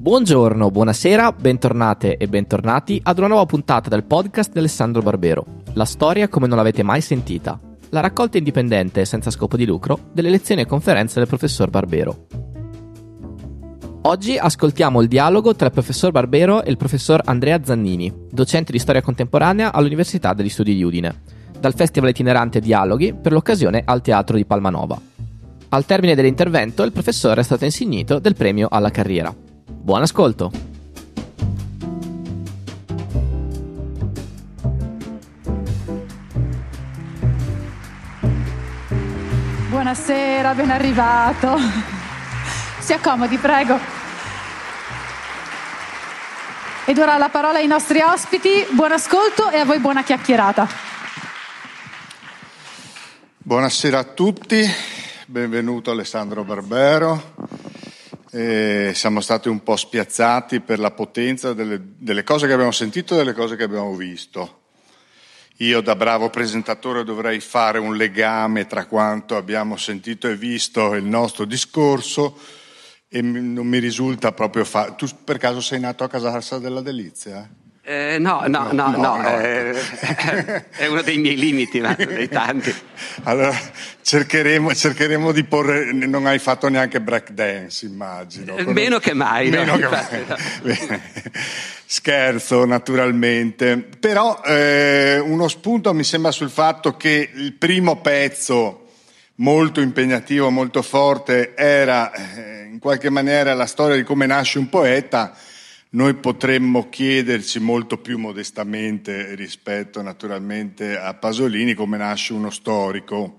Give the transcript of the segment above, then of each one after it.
Buongiorno, buonasera, bentornate e bentornati ad una nuova puntata del podcast di Alessandro Barbero. La storia come non l'avete mai sentita. La raccolta indipendente e senza scopo di lucro delle lezioni e conferenze del professor Barbero. Oggi ascoltiamo il dialogo tra il professor Barbero e il professor Andrea Zannini, docente di storia contemporanea all'Università degli Studi di Udine, dal Festival itinerante Dialoghi per l'occasione al Teatro di Palmanova. Al termine dell'intervento il professore è stato insignito del premio alla carriera. Buon ascolto! Buonasera, ben arrivato. Si accomodi, prego. Ed ora la parola ai nostri ospiti. Buon ascolto e a voi buona chiacchierata. Buonasera a tutti, benvenuto Alessandro Barbero. Eh, siamo stati un po' spiazzati per la potenza delle, delle cose che abbiamo sentito e delle cose che abbiamo visto. Io da bravo presentatore dovrei fare un legame tra quanto abbiamo sentito e visto il nostro discorso e non mi risulta proprio fa... Tu per caso sei nato a Casarsa della Delizia? Eh, no, no, no, no, no. Eh, è uno dei miei limiti, ma dei tanti. Allora cercheremo, cercheremo, di porre. Non hai fatto neanche break dance, immagino. Eh, meno che mai. Meno no, che mai. Scherzo, naturalmente. Però eh, uno spunto mi sembra sul fatto che il primo pezzo molto impegnativo, molto forte, era eh, in qualche maniera la storia di come nasce un poeta noi potremmo chiederci molto più modestamente rispetto naturalmente a Pasolini come nasce uno storico.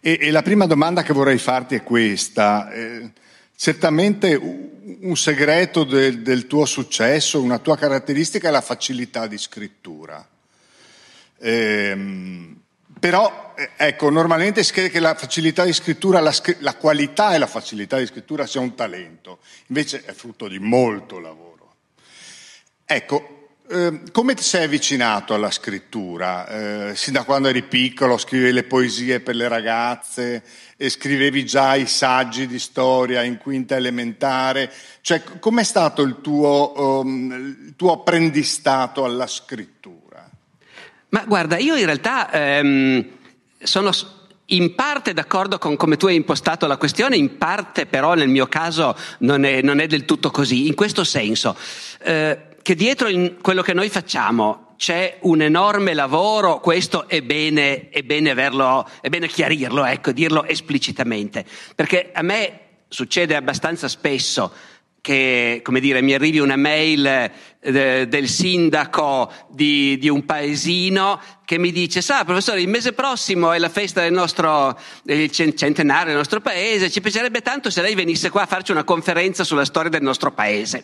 E, e la prima domanda che vorrei farti è questa. Eh, certamente un segreto del, del tuo successo, una tua caratteristica è la facilità di scrittura. Eh, però, eh, ecco, normalmente si crede che la facilità di scrittura, la, la, qualità e la facilità di scrittura sia un talento, invece è frutto di molto lavoro. Ecco, eh, come ti sei avvicinato alla scrittura? Eh, sin da quando eri piccolo scrivevi le poesie per le ragazze e scrivevi già i saggi di storia in quinta elementare? Cioè, com'è stato il tuo, um, il tuo apprendistato alla scrittura? Ma guarda, io in realtà ehm, sono in parte d'accordo con come tu hai impostato la questione, in parte però nel mio caso non è, non è del tutto così. In questo senso, eh, che dietro quello che noi facciamo c'è un enorme lavoro, questo è bene, è bene, averlo, è bene chiarirlo, ecco, dirlo esplicitamente. Perché a me succede abbastanza spesso che come dire, mi arrivi una mail eh, del sindaco di, di, un paesino che mi dice, sa professore, il mese prossimo è la festa del nostro del centenario del nostro paese, ci piacerebbe tanto se lei venisse qua a farci una conferenza sulla storia del nostro paese.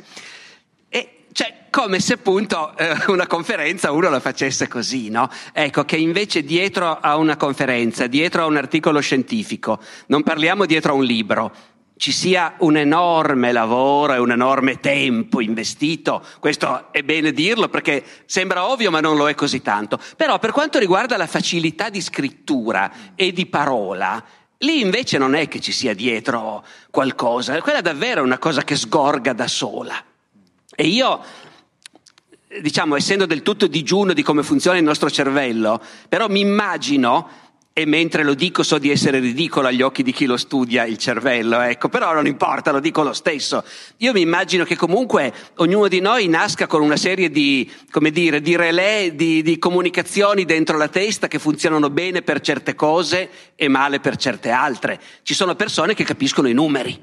E cioè, come se appunto eh, una conferenza uno la facesse così, no? Ecco, che invece dietro a una conferenza, dietro a un articolo scientifico, non parliamo dietro a un libro, ci sia un enorme lavoro e un enorme tempo investito, questo è bene dirlo perché sembra ovvio ma non lo è così tanto, però per quanto riguarda la facilità di scrittura e di parola, lì invece non è che ci sia dietro qualcosa, quella è davvero una cosa che sgorga da sola. E io diciamo, essendo del tutto digiuno di come funziona il nostro cervello, però mi immagino e mentre lo dico so di essere ridicolo agli occhi di chi lo studia il cervello, ecco, però non importa, lo dico lo stesso. Io mi immagino che comunque ognuno di noi nasca con una serie di, come dire, di relè, di, di comunicazioni dentro la testa che funzionano bene per certe cose e male per certe altre. Ci sono persone che capiscono i numeri.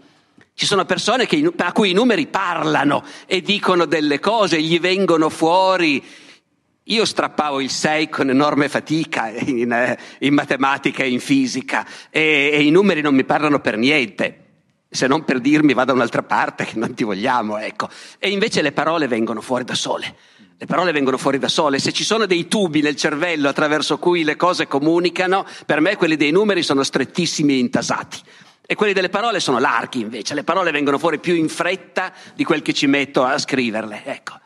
Ci sono persone che, a cui i numeri parlano e dicono delle cose, gli vengono fuori io strappavo il 6 con enorme fatica in, eh, in matematica e in fisica e, e, i numeri non mi parlano per niente, se non per dirmi va da un'altra parte che non ti vogliamo, ecco. E invece le parole vengono fuori da sole. Le parole vengono fuori da sole. Se ci sono dei tubi nel cervello attraverso cui le cose comunicano, per me quelli dei numeri sono strettissimi e intasati. E quelli delle parole sono larghi invece. Le parole vengono fuori più in fretta di quel che ci metto a scriverle. Ecco.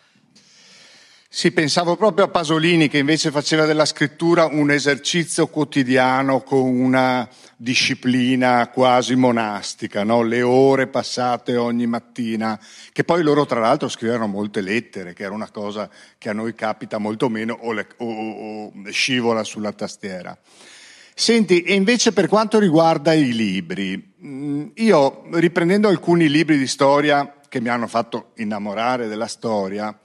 Sì, pensavo proprio a Pasolini che invece faceva della scrittura un esercizio quotidiano con una disciplina quasi monastica, no? le ore passate ogni mattina, che poi loro tra l'altro scrivevano molte lettere, che era una cosa che a noi capita molto meno o, le, o, o, scivola sulla tastiera. Senti, e invece per quanto riguarda i libri, mm, io riprendendo alcuni libri di storia che mi hanno fatto innamorare della storia,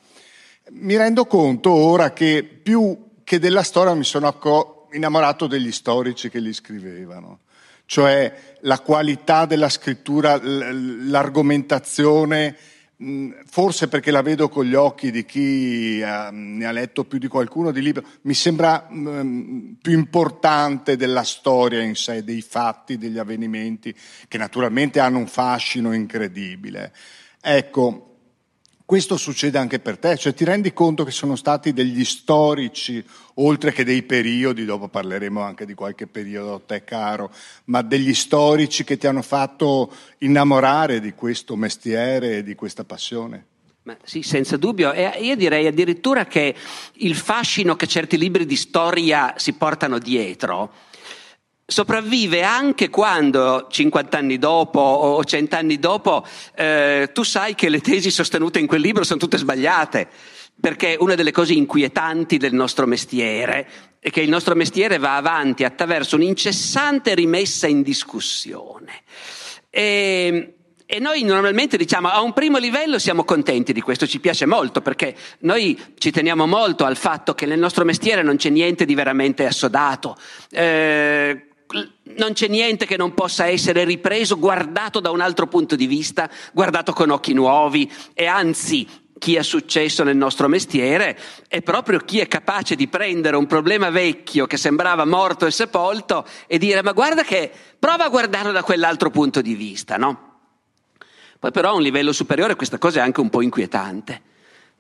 mi rendo conto ora che più che della storia mi sono innamorato degli storici che li scrivevano, cioè la qualità della scrittura, l'argomentazione, forse perché la vedo con gli occhi di chi ne ha letto più di qualcuno di libro, mi sembra più importante della storia in sé, dei fatti, degli avvenimenti, che naturalmente hanno un fascino incredibile. Ecco, questo succede anche per te, cioè ti rendi conto che sono stati degli storici, oltre che dei periodi, dopo parleremo anche di qualche periodo a te caro, ma degli storici che ti hanno fatto innamorare di questo mestiere e di questa passione? Ma sì, senza dubbio. E io direi addirittura che il fascino che certi libri di storia si portano dietro sopravvive anche quando 50 anni dopo o 100 anni dopo eh, tu sai che le tesi sostenute in quel libro sono tutte sbagliate. Perché una delle cose inquietanti del nostro mestiere è che il nostro mestiere va avanti attraverso un'incessante rimessa in discussione. E, e noi normalmente diciamo a un primo livello siamo contenti di questo, ci piace molto perché noi ci teniamo molto al fatto che nel nostro mestiere non c'è niente di veramente assodato. Eh, non c'è niente che non possa essere ripreso, guardato da un altro punto di vista, guardato con occhi nuovi e anzi chi ha successo nel nostro mestiere è proprio chi è capace di prendere un problema vecchio che sembrava morto e sepolto e dire ma guarda che prova a guardarlo da quell'altro punto di vista, no? Poi però a un livello superiore questa cosa è anche un po' inquietante,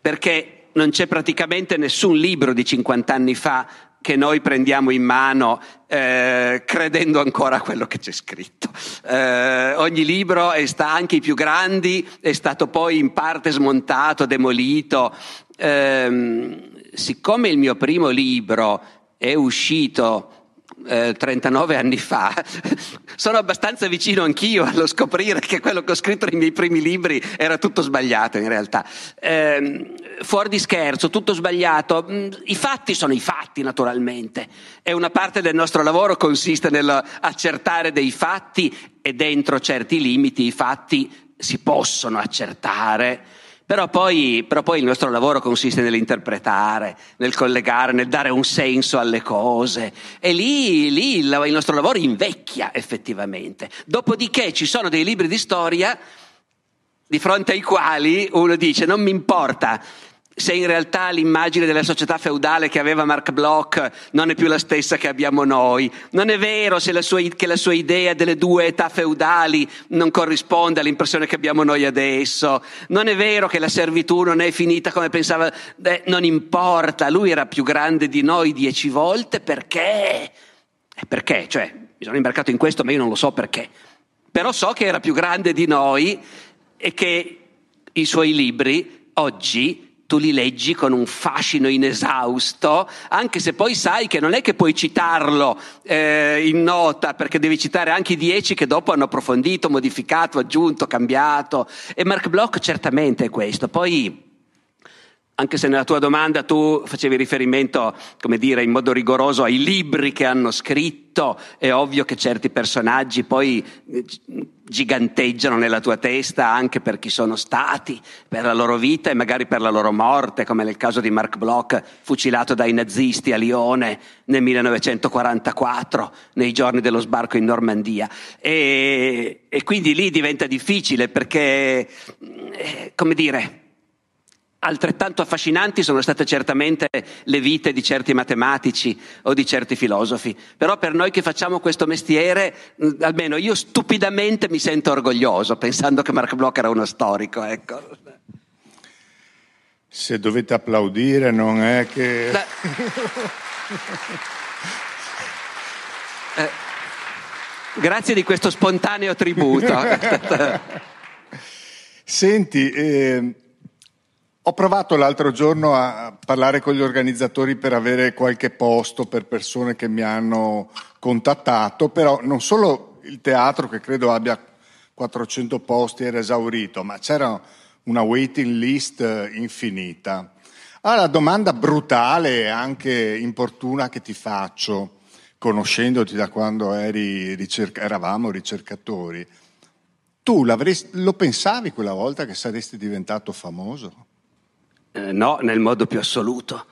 perché non c'è praticamente nessun libro di 50 anni fa che noi prendiamo in mano eh, credendo ancora a quello che c'è scritto. Eh, ogni libro, sta, anche i più grandi, è stato poi in parte smontato, demolito. Eh, siccome il mio primo libro è uscito eh, 39 anni fa, sono abbastanza vicino anch'io allo scoprire che quello che ho scritto nei miei primi libri era tutto sbagliato in realtà. Eh, fuori di scherzo, tutto sbagliato. Mm, I fatti sono i fatti naturalmente e una parte del nostro lavoro consiste nell'accertare dei fatti e dentro certi limiti i fatti si possono accertare però poi, però poi, il nostro lavoro consiste nell'interpretare, nel collegare, nel dare un senso alle cose. E lì, lì il, il nostro lavoro invecchia effettivamente. Dopodiché ci sono dei libri di storia di fronte ai quali uno dice non mi importa se in realtà l'immagine della società feudale che aveva Mark Bloch non è più la stessa che abbiamo noi. Non è vero la sua, che la sua idea delle due età feudali non corrisponde all'impressione che abbiamo noi adesso. Non è vero che la servitù non è finita come pensava. Beh, non importa, lui era più grande di noi dieci volte perché? Perché? Cioè, mi sono imbarcato in questo, ma io non lo so perché. Però so che era più grande di noi e che i suoi libri oggi tu li leggi con un fascino inesausto, anche se poi sai che non è che puoi citarlo eh, in nota, perché devi citare anche i dieci che dopo hanno approfondito, modificato, aggiunto, cambiato. E Mark Bloch certamente è questo. Poi anche se nella tua domanda tu facevi riferimento, come dire, in modo rigoroso ai libri che hanno scritto, è ovvio che certi personaggi poi eh, giganteggiano nella tua testa anche per chi sono stati, per la loro vita e magari per la loro morte, come nel caso di Mark Bloch, fucilato dai nazisti a Lione nel 1944, nei giorni dello sbarco in Normandia. E, e quindi lì diventa difficile perché, eh, come dire, Altrettanto affascinanti sono state certamente le vite di certi matematici o di certi filosofi, però per noi che facciamo questo mestiere, almeno io stupidamente mi sento orgoglioso pensando che Mark Bloch era uno storico. Ecco. Se dovete applaudire non è che... La... eh, grazie di questo spontaneo tributo. Senti, eh, Ho provato l'altro giorno a parlare con gli organizzatori per avere qualche posto per persone che mi hanno contattato, però non solo il teatro che credo abbia 400 posti era esaurito, ma c'era una waiting list infinita. Allora la domanda brutale e anche importuna che ti faccio, conoscendoti da quando ricerca- eravamo ricercatori, tu lo pensavi quella volta che saresti diventato famoso? Eh, no, nel modo più assoluto.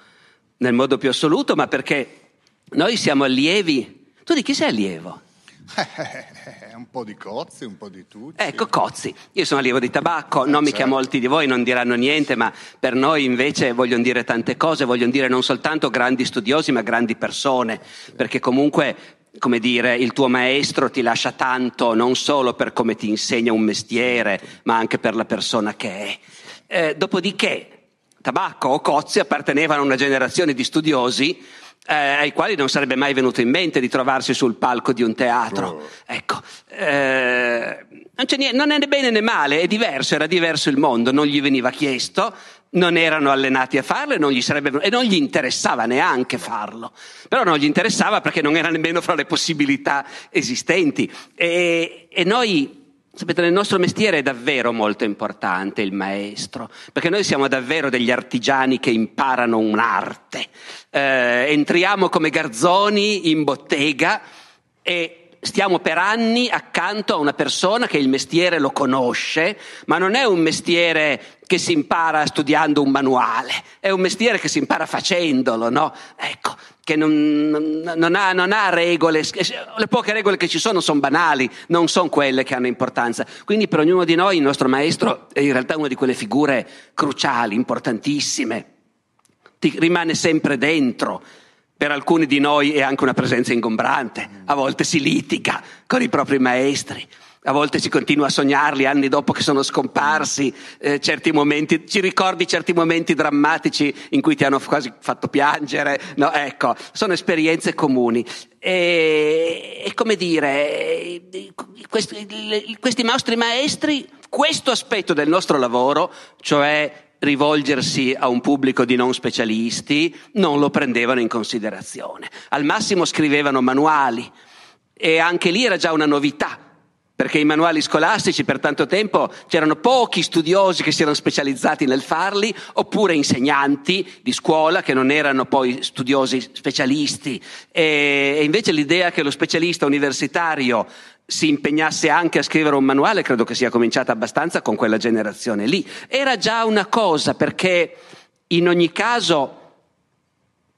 Nel modo più assoluto, ma perché noi siamo allievi. Tu di chi sei allievo? un po' di Cozzi, un po' di tutti. Ecco, Cozzi. Io sono allievo di tabacco, non certo. mica molti di voi non diranno niente, ma per noi invece vogliono dire tante cose, vogliono dire non soltanto grandi studiosi, ma grandi persone, perché comunque come dire, il tuo maestro ti lascia tanto non solo per come ti insegna un mestiere, ma anche per la persona che è. Eh, dopodiché, Tabacco o Cozzi appartenevano a una generazione di studiosi eh, ai quali non sarebbe mai venuto in mente di trovarsi sul palco di un teatro. Oh. Ecco, eh, non, niente, non, è né bene né male, è diverso, era diverso il mondo, non gli veniva chiesto, non erano allenati a farlo e non gli, sarebbe, e non gli interessava neanche farlo. Però non gli interessava perché non era nemmeno fra le possibilità esistenti. E, e noi Sapete, nel nostro mestiere è davvero molto importante il maestro, perché noi siamo davvero degli artigiani che imparano un'arte. Eh, entriamo come garzoni in bottega e stiamo per anni accanto a una persona che il mestiere lo conosce, ma non è un mestiere che si impara studiando un manuale, è un mestiere che si impara facendolo, no? Ecco, che non, non, ha, non, ha, regole, le poche regole che ci sono sono banali, non sono quelle che hanno importanza. Quindi per ognuno di noi il nostro maestro è in realtà una di quelle figure cruciali, importantissime, ti rimane sempre dentro per alcuni di noi è anche una presenza ingombrante, a volte si litiga con i propri maestri, a volte si continua a sognarli anni dopo che sono scomparsi, eh, certi momenti, ci ricordi certi momenti drammatici in cui ti hanno quasi fatto piangere, no, ecco, sono esperienze comuni. E, e come dire, questi, questi nostri maestri, questo aspetto del nostro lavoro, cioè rivolgersi a un pubblico di non specialisti, non lo prendevano in considerazione. Al massimo scrivevano manuali e anche lì era già una novità, perché i manuali scolastici per tanto tempo c'erano pochi studiosi che si erano specializzati nel farli, oppure insegnanti di scuola che non erano poi studiosi specialisti. E invece l'idea che lo specialista universitario si impegnasse anche a scrivere un manuale, credo che sia cominciata abbastanza con quella generazione lì. Era già una cosa perché in ogni caso,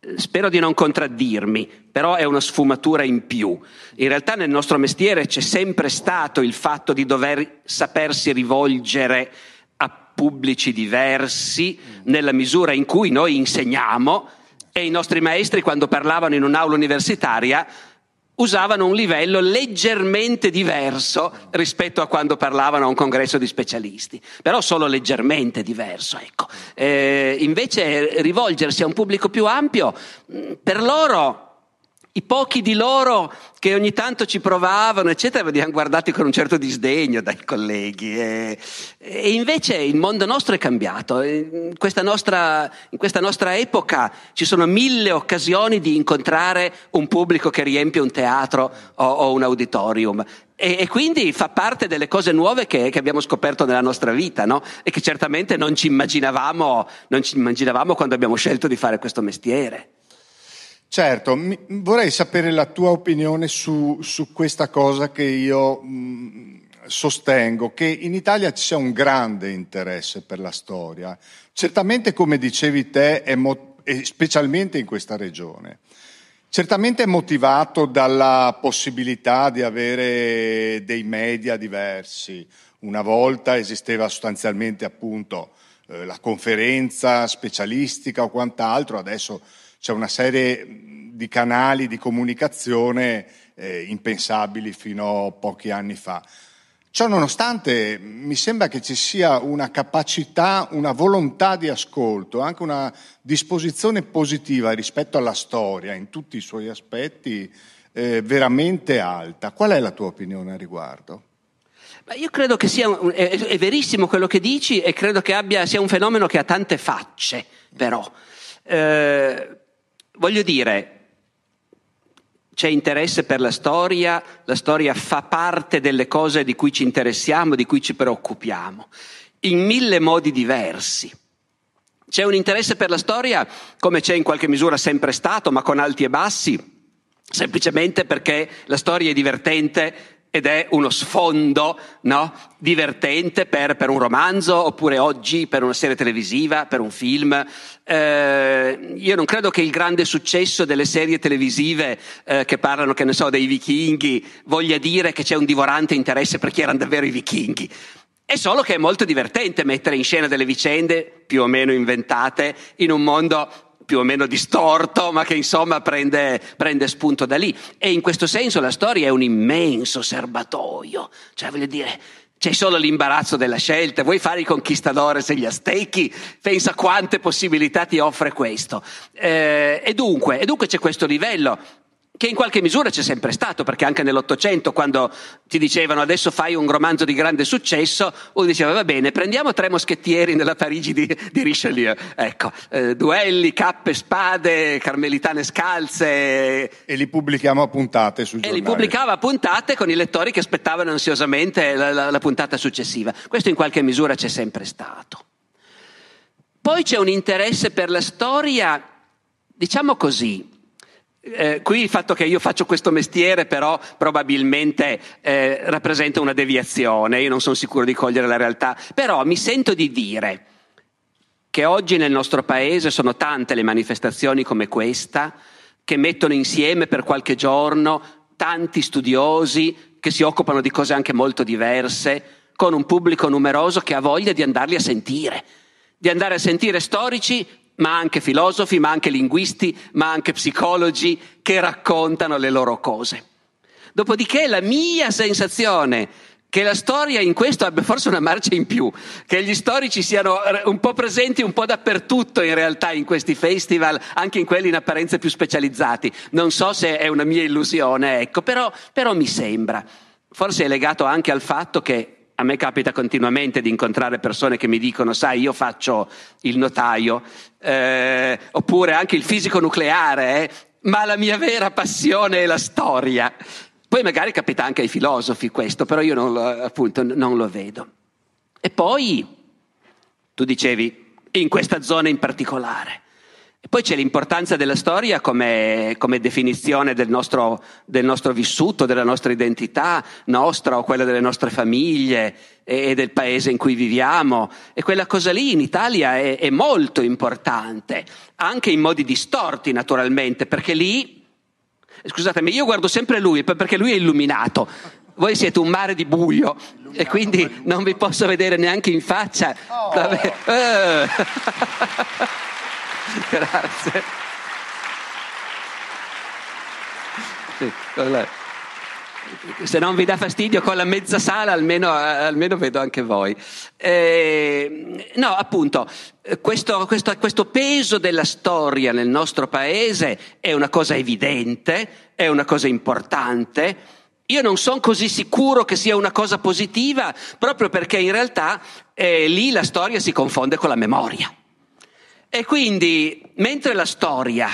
eh, spero di non contraddirmi, però è una sfumatura in più. In realtà nel nostro mestiere c'è sempre stato il fatto di dover sapersi rivolgere a pubblici diversi nella misura in cui noi insegniamo e i nostri maestri quando parlavano in un'aula universitaria usavano un livello leggermente diverso rispetto a quando parlavano a un congresso di specialisti, però solo leggermente diverso. Ecco. Eh, invece rivolgersi a un pubblico più ampio, per loro i pochi di loro che ogni tanto ci provavano, eccetera, venivano guardati con un certo disdegno dai colleghi. E, e invece il mondo nostro è cambiato. In questa, nostra, in questa, nostra, epoca ci sono mille occasioni di incontrare un pubblico che riempie un teatro o, o un auditorium. E, e, quindi fa parte delle cose nuove che, che abbiamo scoperto nella nostra vita, no? E che certamente non ci immaginavamo, non ci immaginavamo quando abbiamo scelto di fare questo mestiere. Certo, vorrei sapere la tua opinione su, su questa cosa che io mh, sostengo, che in Italia ci sia un grande interesse per la storia. Certamente, come dicevi te, è mo- specialmente in questa regione. Certamente è motivato dalla possibilità di avere dei media diversi. Una volta esisteva sostanzialmente appunto eh, la conferenza specialistica o quant'altro, adesso c'è una serie di canali di comunicazione eh, impensabili fino a pochi anni fa. Ciò nonostante mi sembra che ci sia una capacità, una volontà di ascolto, anche una disposizione positiva rispetto alla storia in tutti i suoi aspetti eh, veramente alta. Qual è la tua opinione a riguardo? Io credo che sia, è, è, verissimo quello che dici e credo che abbia, sia un fenomeno che ha tante facce, però. Eh, voglio dire, c'è interesse per la storia, la storia fa parte delle cose di cui ci interessiamo, di cui ci preoccupiamo, in mille modi diversi. C'è un interesse per la storia, come c'è in qualche misura sempre stato, ma con alti e bassi, semplicemente perché la storia è divertente ed è uno sfondo no? divertente per, per, un romanzo oppure oggi per una serie televisiva, per un film. Eh, io non credo che il grande successo delle serie televisive eh, che parlano, che ne so, dei vichinghi voglia dire che c'è un divorante interesse per chi erano davvero i vichinghi. È solo che è molto divertente mettere in scena delle vicende più o meno inventate in un mondo più o meno distorto, ma che insomma prende, prende, spunto da lì. E in questo senso la storia è un immenso serbatoio, cioè voglio dire, c'è solo l'imbarazzo della scelta, vuoi fare i conquistadores e gli aztechi? Pensa quante possibilità ti offre questo. Eh, e, dunque, e dunque c'è questo livello che in qualche misura c'è sempre stato, perché anche nell'Ottocento, quando ti dicevano adesso fai un romanzo di grande successo, uno diceva va bene, prendiamo tre moschettieri nella Parigi di, di Richelieu, ecco, eh, duelli, cappe, spade, carmelitane scalze. E li pubblichiamo a puntate sul giornale. E li pubblicava a puntate con i lettori che aspettavano ansiosamente la, la, la puntata successiva. Questo in qualche misura c'è sempre stato. Poi c'è un interesse per la storia, diciamo così, eh, qui il fatto che io faccio questo mestiere però probabilmente eh, rappresenta una deviazione, io non sono sicuro di cogliere la realtà, però mi sento di dire che oggi nel nostro paese sono tante le manifestazioni come questa che mettono insieme per qualche giorno tanti studiosi che si occupano di cose anche molto diverse, con un pubblico numeroso che ha voglia di andarli a sentire, di andare a sentire storici ma anche filosofi, ma anche linguisti, ma anche psicologi che raccontano le loro cose. Dopodiché la mia sensazione che la storia in questo abbia forse una marcia in più, che gli storici siano un po' presenti un po' dappertutto in realtà in questi festival, anche in quelli in apparenza più specializzati. Non so se è una mia illusione, ecco, però, però mi sembra. Forse è legato anche al fatto che a me capita continuamente di incontrare persone che mi dicono, sai, io faccio il notaio, eh, oppure anche il fisico nucleare, eh, ma la mia vera passione è la storia. Poi magari capita anche ai filosofi questo, però io non lo, appunto non lo vedo. E poi, tu dicevi, in questa zona in particolare. E poi c'è l'importanza della storia come, come definizione del nostro, del nostro, vissuto, della nostra identità nostra o quella delle nostre famiglie e, del paese in cui viviamo. E quella cosa lì in Italia è, è molto importante, anche in modi distorti naturalmente, perché lì Scusatemi, io guardo sempre lui perché lui è illuminato. Voi siete un mare di buio e quindi non vi posso vedere neanche in faccia. Oh. Eh. Grazie. Se non vi dà fastidio con la mezza sala, almeno, almeno vedo anche voi. Eh, no, appunto, questo, questo, questo, peso della storia nel nostro paese è una cosa evidente, è una cosa importante. Io non sono così sicuro che sia una cosa positiva, proprio perché in realtà eh, lì la storia si confonde con la memoria. E quindi, mentre la storia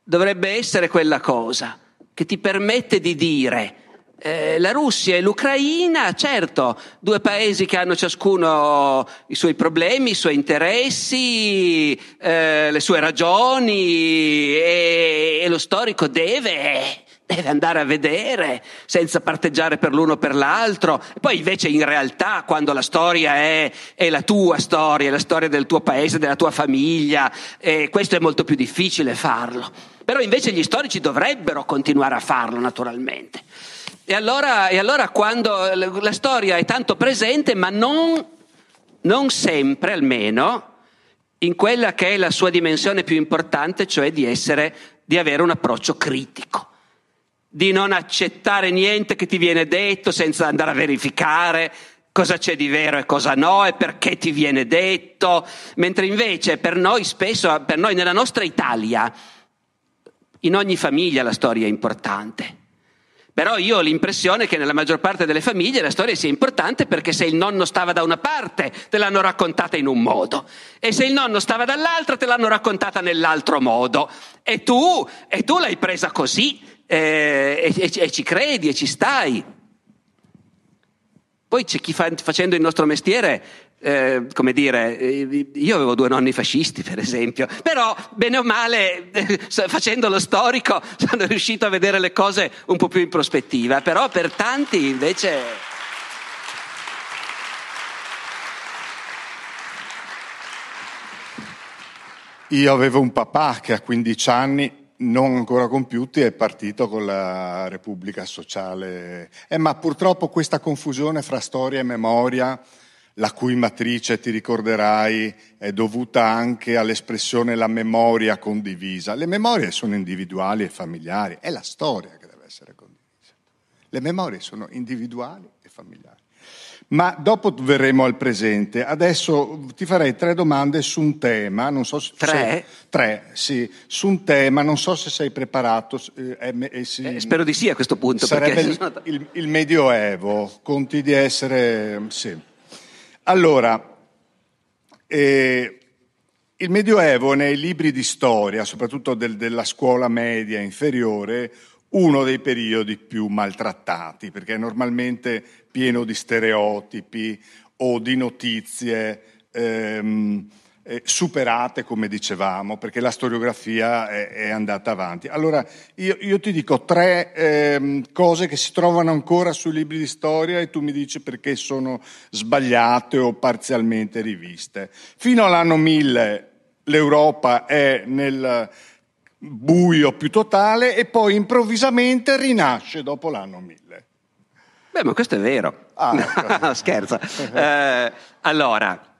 dovrebbe essere quella cosa che ti permette di dire eh, la Russia e l'Ucraina, certo, due paesi che hanno ciascuno i suoi problemi, i suoi interessi, eh, le sue ragioni e, e lo storico deve deve andare a vedere senza parteggiare per l'uno o per l'altro. Poi invece in realtà quando la storia è, è la tua storia, è la storia del tuo paese, della tua famiglia, eh, questo è molto più difficile farlo. Però invece gli storici dovrebbero continuare a farlo naturalmente. E allora, e allora quando la storia è tanto presente, ma non, non sempre almeno, in quella che è la sua dimensione più importante, cioè di essere, di avere un approccio critico di non accettare niente che ti viene detto senza andare a verificare cosa c'è di vero e cosa no e perché ti viene detto, mentre invece per noi spesso, per noi nella nostra Italia, in ogni famiglia la storia è importante. Però io ho l'impressione che nella maggior parte delle famiglie la storia sia importante perché se il nonno stava da una parte te l'hanno raccontata in un modo. E se il nonno stava dall'altra te l'hanno raccontata nell'altro modo. E tu, e tu l'hai presa così eh, e, e, ci credi e ci stai. Poi c'è chi fa, facendo il nostro mestiere eh, come dire, eh, io avevo due nonni fascisti per esempio, però bene o male eh, facendo lo storico sono riuscito a vedere le cose un po' più in prospettiva, però per tanti invece... Io avevo un papà che a 15 anni non ancora compiuti è partito con la Repubblica Sociale. Eh, ma purtroppo questa confusione fra storia e memoria la cui matrice, ti ricorderai, è dovuta anche all'espressione la memoria condivisa. Le memorie sono individuali e familiari, è la storia che deve essere condivisa. Le memorie sono individuali e familiari. Ma dopo verremo al presente. Adesso ti farei tre domande su un tema, non so se... Tre? tre, sì, su un tema, non so se sei preparato. Eh, eh, sì, eh, spero di sì a questo punto. Sarebbe il, il, il Medioevo, conti di essere... Sì. Allora, eh, il Medioevo nei libri di storia, soprattutto del, della scuola media inferiore, uno dei periodi più maltrattati, perché normalmente pieno di stereotipi o di notizie ehm, eh, superate, come dicevamo, perché la storiografia è, è andata avanti. Allora, io, io ti dico tre eh, cose che si trovano ancora sui libri di storia e tu mi dici perché sono sbagliate o parzialmente riviste. Fino all'anno 1000 l'Europa è nel buio più totale e poi improvvisamente rinasce dopo l'anno 1000. Beh, ma questo è vero. Ah, ecco. Scherzo. Eh, allora,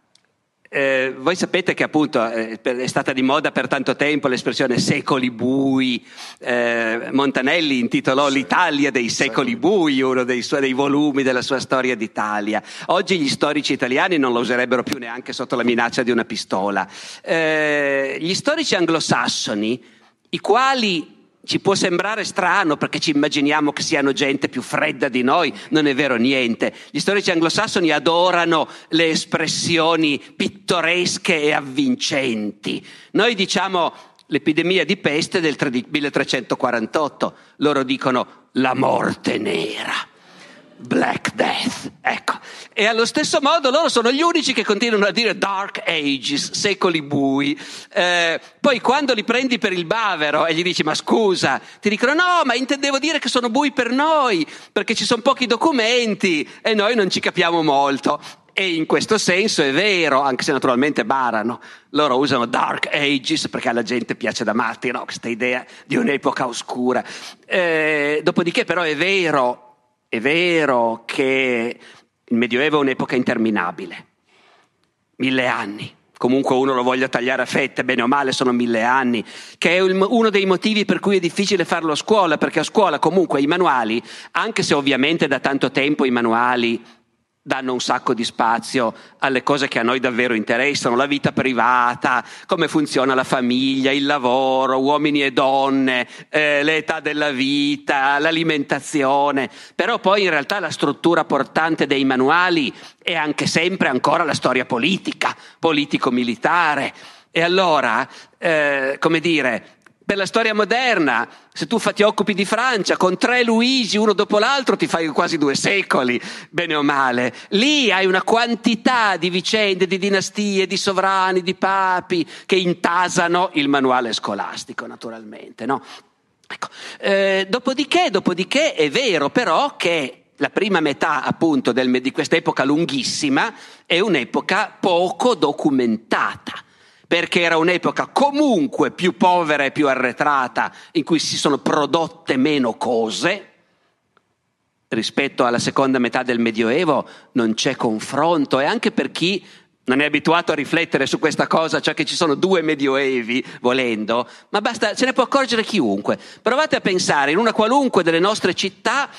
eh, voi sapete che appunto eh, è stata di moda per tanto tempo l'espressione secoli bui. Eh, Montanelli intitolò sì. L'Italia dei secoli bui, uno dei, suoi, dei volumi della sua storia d'Italia. Oggi gli storici italiani non lo userebbero più neanche sotto la minaccia di una pistola. Eh, gli storici anglosassoni, i quali ci può sembrare strano perché ci immaginiamo che siano gente più fredda di noi, non è vero niente. Gli storici anglosassoni adorano le espressioni pittoresche e avvincenti. Noi diciamo l'epidemia di peste del 1348, loro dicono la morte nera. Black Death, ecco. E allo stesso modo loro sono gli unici che continuano a dire Dark Ages, secoli bui. Eh, poi quando li prendi per il bavero e gli dici ma scusa, ti dicono no, ma intendevo dire che sono bui per noi, perché ci sono pochi documenti e noi non ci capiamo molto. E in questo senso è vero, anche se naturalmente barano. Loro usano Dark Ages perché alla gente piace da matti, no? questa idea di un'epoca oscura. Eh, dopodiché però è vero è vero che il Medioevo è un'epoca interminabile, mille anni. Comunque uno lo voglia tagliare a fette, bene o male sono mille anni, che è uno dei motivi per cui è difficile farlo a scuola, perché a scuola comunque i manuali, anche se ovviamente da tanto tempo i manuali danno un sacco di spazio alle cose che a noi davvero interessano, la vita privata, come funziona la famiglia, il lavoro, uomini e donne, eh, l'età della vita, l'alimentazione, però poi in realtà la struttura portante dei manuali è anche sempre ancora la storia politica, politico-militare. E allora, eh, come dire, per la storia moderna, se tu ti occupi di Francia con tre Luigi uno dopo l'altro ti fai quasi due secoli, bene o male. Lì hai una quantità di vicende, di dinastie, di sovrani, di papi che intasano il manuale scolastico, naturalmente. No? Ecco. Eh, dopodiché, dopodiché è vero però che la prima metà appunto del, di questa epoca lunghissima è un'epoca poco documentata perché era un'epoca comunque più povera e più arretrata, in cui si sono prodotte meno cose. Rispetto alla seconda metà del Medioevo non c'è confronto e anche per chi non è abituato a riflettere su questa cosa, cioè che ci sono due medioevi volendo, ma basta, se ne può accorgere chiunque. Provate a pensare in una qualunque delle nostre città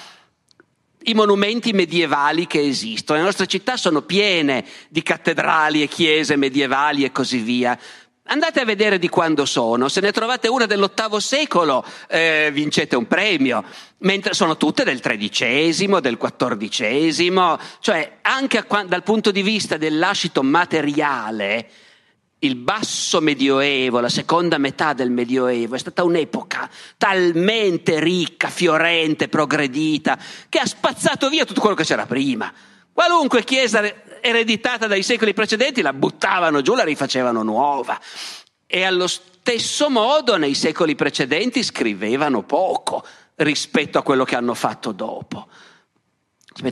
i monumenti medievali che esistono. Le nostre città sono piene di cattedrali e chiese medievali e così via. Andate a vedere di quando sono, se ne trovate una dell'ottavo secolo eh, vincete un premio, mentre sono tutte del tredicesimo, del quattordicesimo, cioè anche a, dal punto di vista del lascito materiale, il basso medioevo, la seconda metà del medioevo, è stata un'epoca talmente ricca, fiorente, progredita, che ha spazzato via tutto quello che c'era prima. Qualunque chiesa ereditata dai secoli precedenti la buttavano giù, la rifacevano nuova. E allo stesso modo nei secoli precedenti scrivevano poco rispetto a quello che hanno fatto dopo.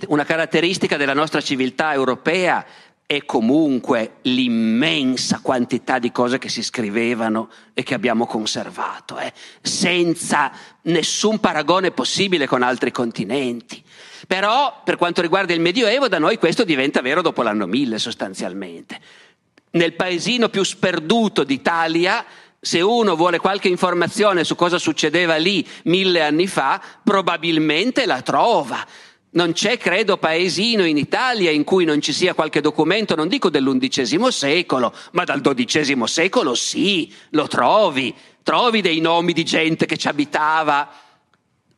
Una caratteristica della nostra civiltà europea è comunque l'immensa quantità di cose che si scrivevano e che abbiamo conservato, eh, senza nessun paragone possibile con altri continenti. Però per quanto riguarda il Medioevo, da noi questo diventa vero dopo l'anno 1000 sostanzialmente. Nel paesino più sperduto d'Italia, se uno vuole qualche informazione su cosa succedeva lì mille anni fa, probabilmente la trova. Non c'è, credo, paesino in Italia in cui non ci sia qualche documento, non dico dell'undicesimo secolo, ma dal dodicesimo secolo sì, lo trovi. Trovi dei nomi di gente che ci abitava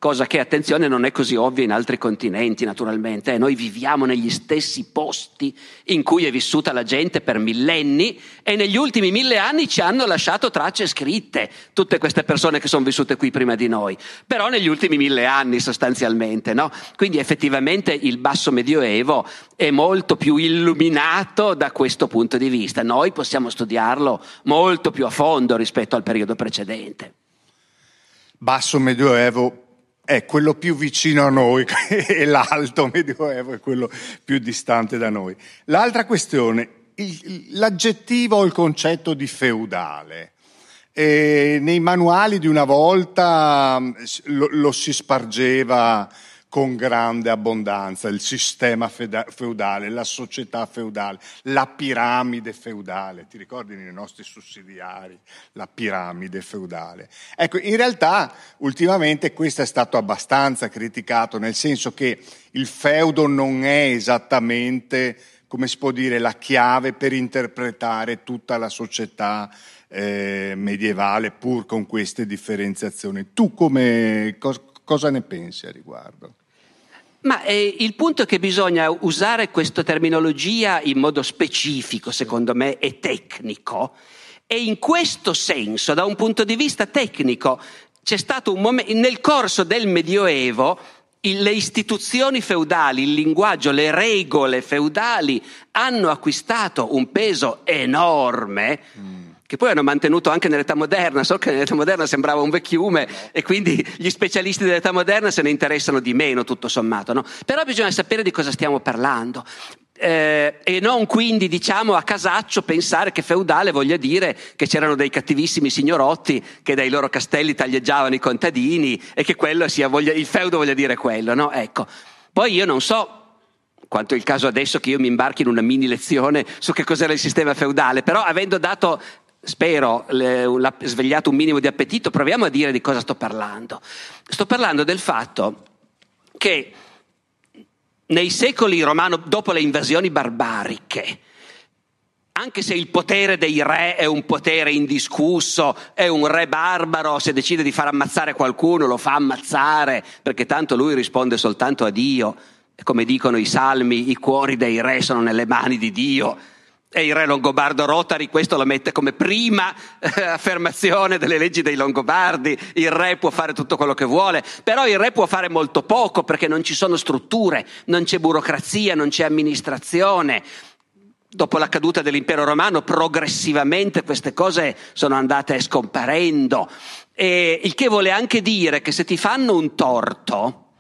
cosa che, attenzione, non è così ovvia in altri continenti, naturalmente. Eh, noi viviamo negli stessi posti in cui è vissuta la gente per millenni e negli ultimi mille anni ci hanno lasciato tracce scritte, tutte queste persone che sono vissute qui prima di noi, però negli ultimi mille anni sostanzialmente, no? Quindi effettivamente il basso medioevo è molto più illuminato da questo punto di vista. Noi possiamo studiarlo molto più a fondo rispetto al periodo precedente. Basso medioevo è quello più vicino a noi e l'alto medioevo è quello più distante da noi. L'altra questione, il, l'aggettivo o il concetto di feudale. E nei manuali di una volta mm, lo, lo si spargeva con grande abbondanza, il sistema feudale, la società feudale, la piramide feudale, ti ricordi nei nostri sussidiari, la piramide feudale. Ecco, in realtà ultimamente questo è stato abbastanza criticato, nel senso che il feudo non è esattamente, come si può dire, la chiave per interpretare tutta la società eh, medievale, pur con queste differenziazioni. Tu come, cos, cosa ne pensi a riguardo? Ma eh, il punto è che bisogna usare questa terminologia in modo specifico, secondo me, e tecnico. E in questo senso, da un punto di vista tecnico, c'è stato un momento, nel corso del Medioevo, le istituzioni feudali, il linguaggio, le regole feudali hanno acquistato un peso enorme. Mm che poi hanno mantenuto anche nell'età moderna, so che nell'età moderna sembrava un vecchiume e quindi gli specialisti dell'età moderna se ne interessano di meno tutto sommato, no? però bisogna sapere di cosa stiamo parlando. Eh, e non quindi diciamo a casaccio pensare che feudale voglia dire che c'erano dei cattivissimi signorotti che dai loro castelli taglieggiavano i contadini e che voglia, il feudo voglia dire quello, no? Ecco. Poi io non so quanto è il caso adesso che io mi imbarchi in una mini lezione su che cos'era il sistema feudale, però avendo dato spero, le, l'ha svegliato un minimo di appetito, proviamo a dire di cosa sto parlando. Sto parlando del fatto che nei secoli romano, dopo le invasioni barbariche, anche se il potere dei re è un potere indiscusso, è un re barbaro, se decide di far ammazzare qualcuno lo fa ammazzare, perché tanto lui risponde soltanto a Dio. Come dicono i salmi, i cuori dei re sono nelle mani di Dio e il re Longobardo Rotari questo lo mette come prima eh, affermazione delle leggi dei Longobardi. Il re può fare tutto quello che vuole, però il re può fare molto poco perché non ci sono strutture, non c'è burocrazia, non c'è amministrazione. Dopo la caduta dell'impero romano progressivamente queste cose sono andate scomparendo. E il che vuole anche dire che se ti fanno un torto,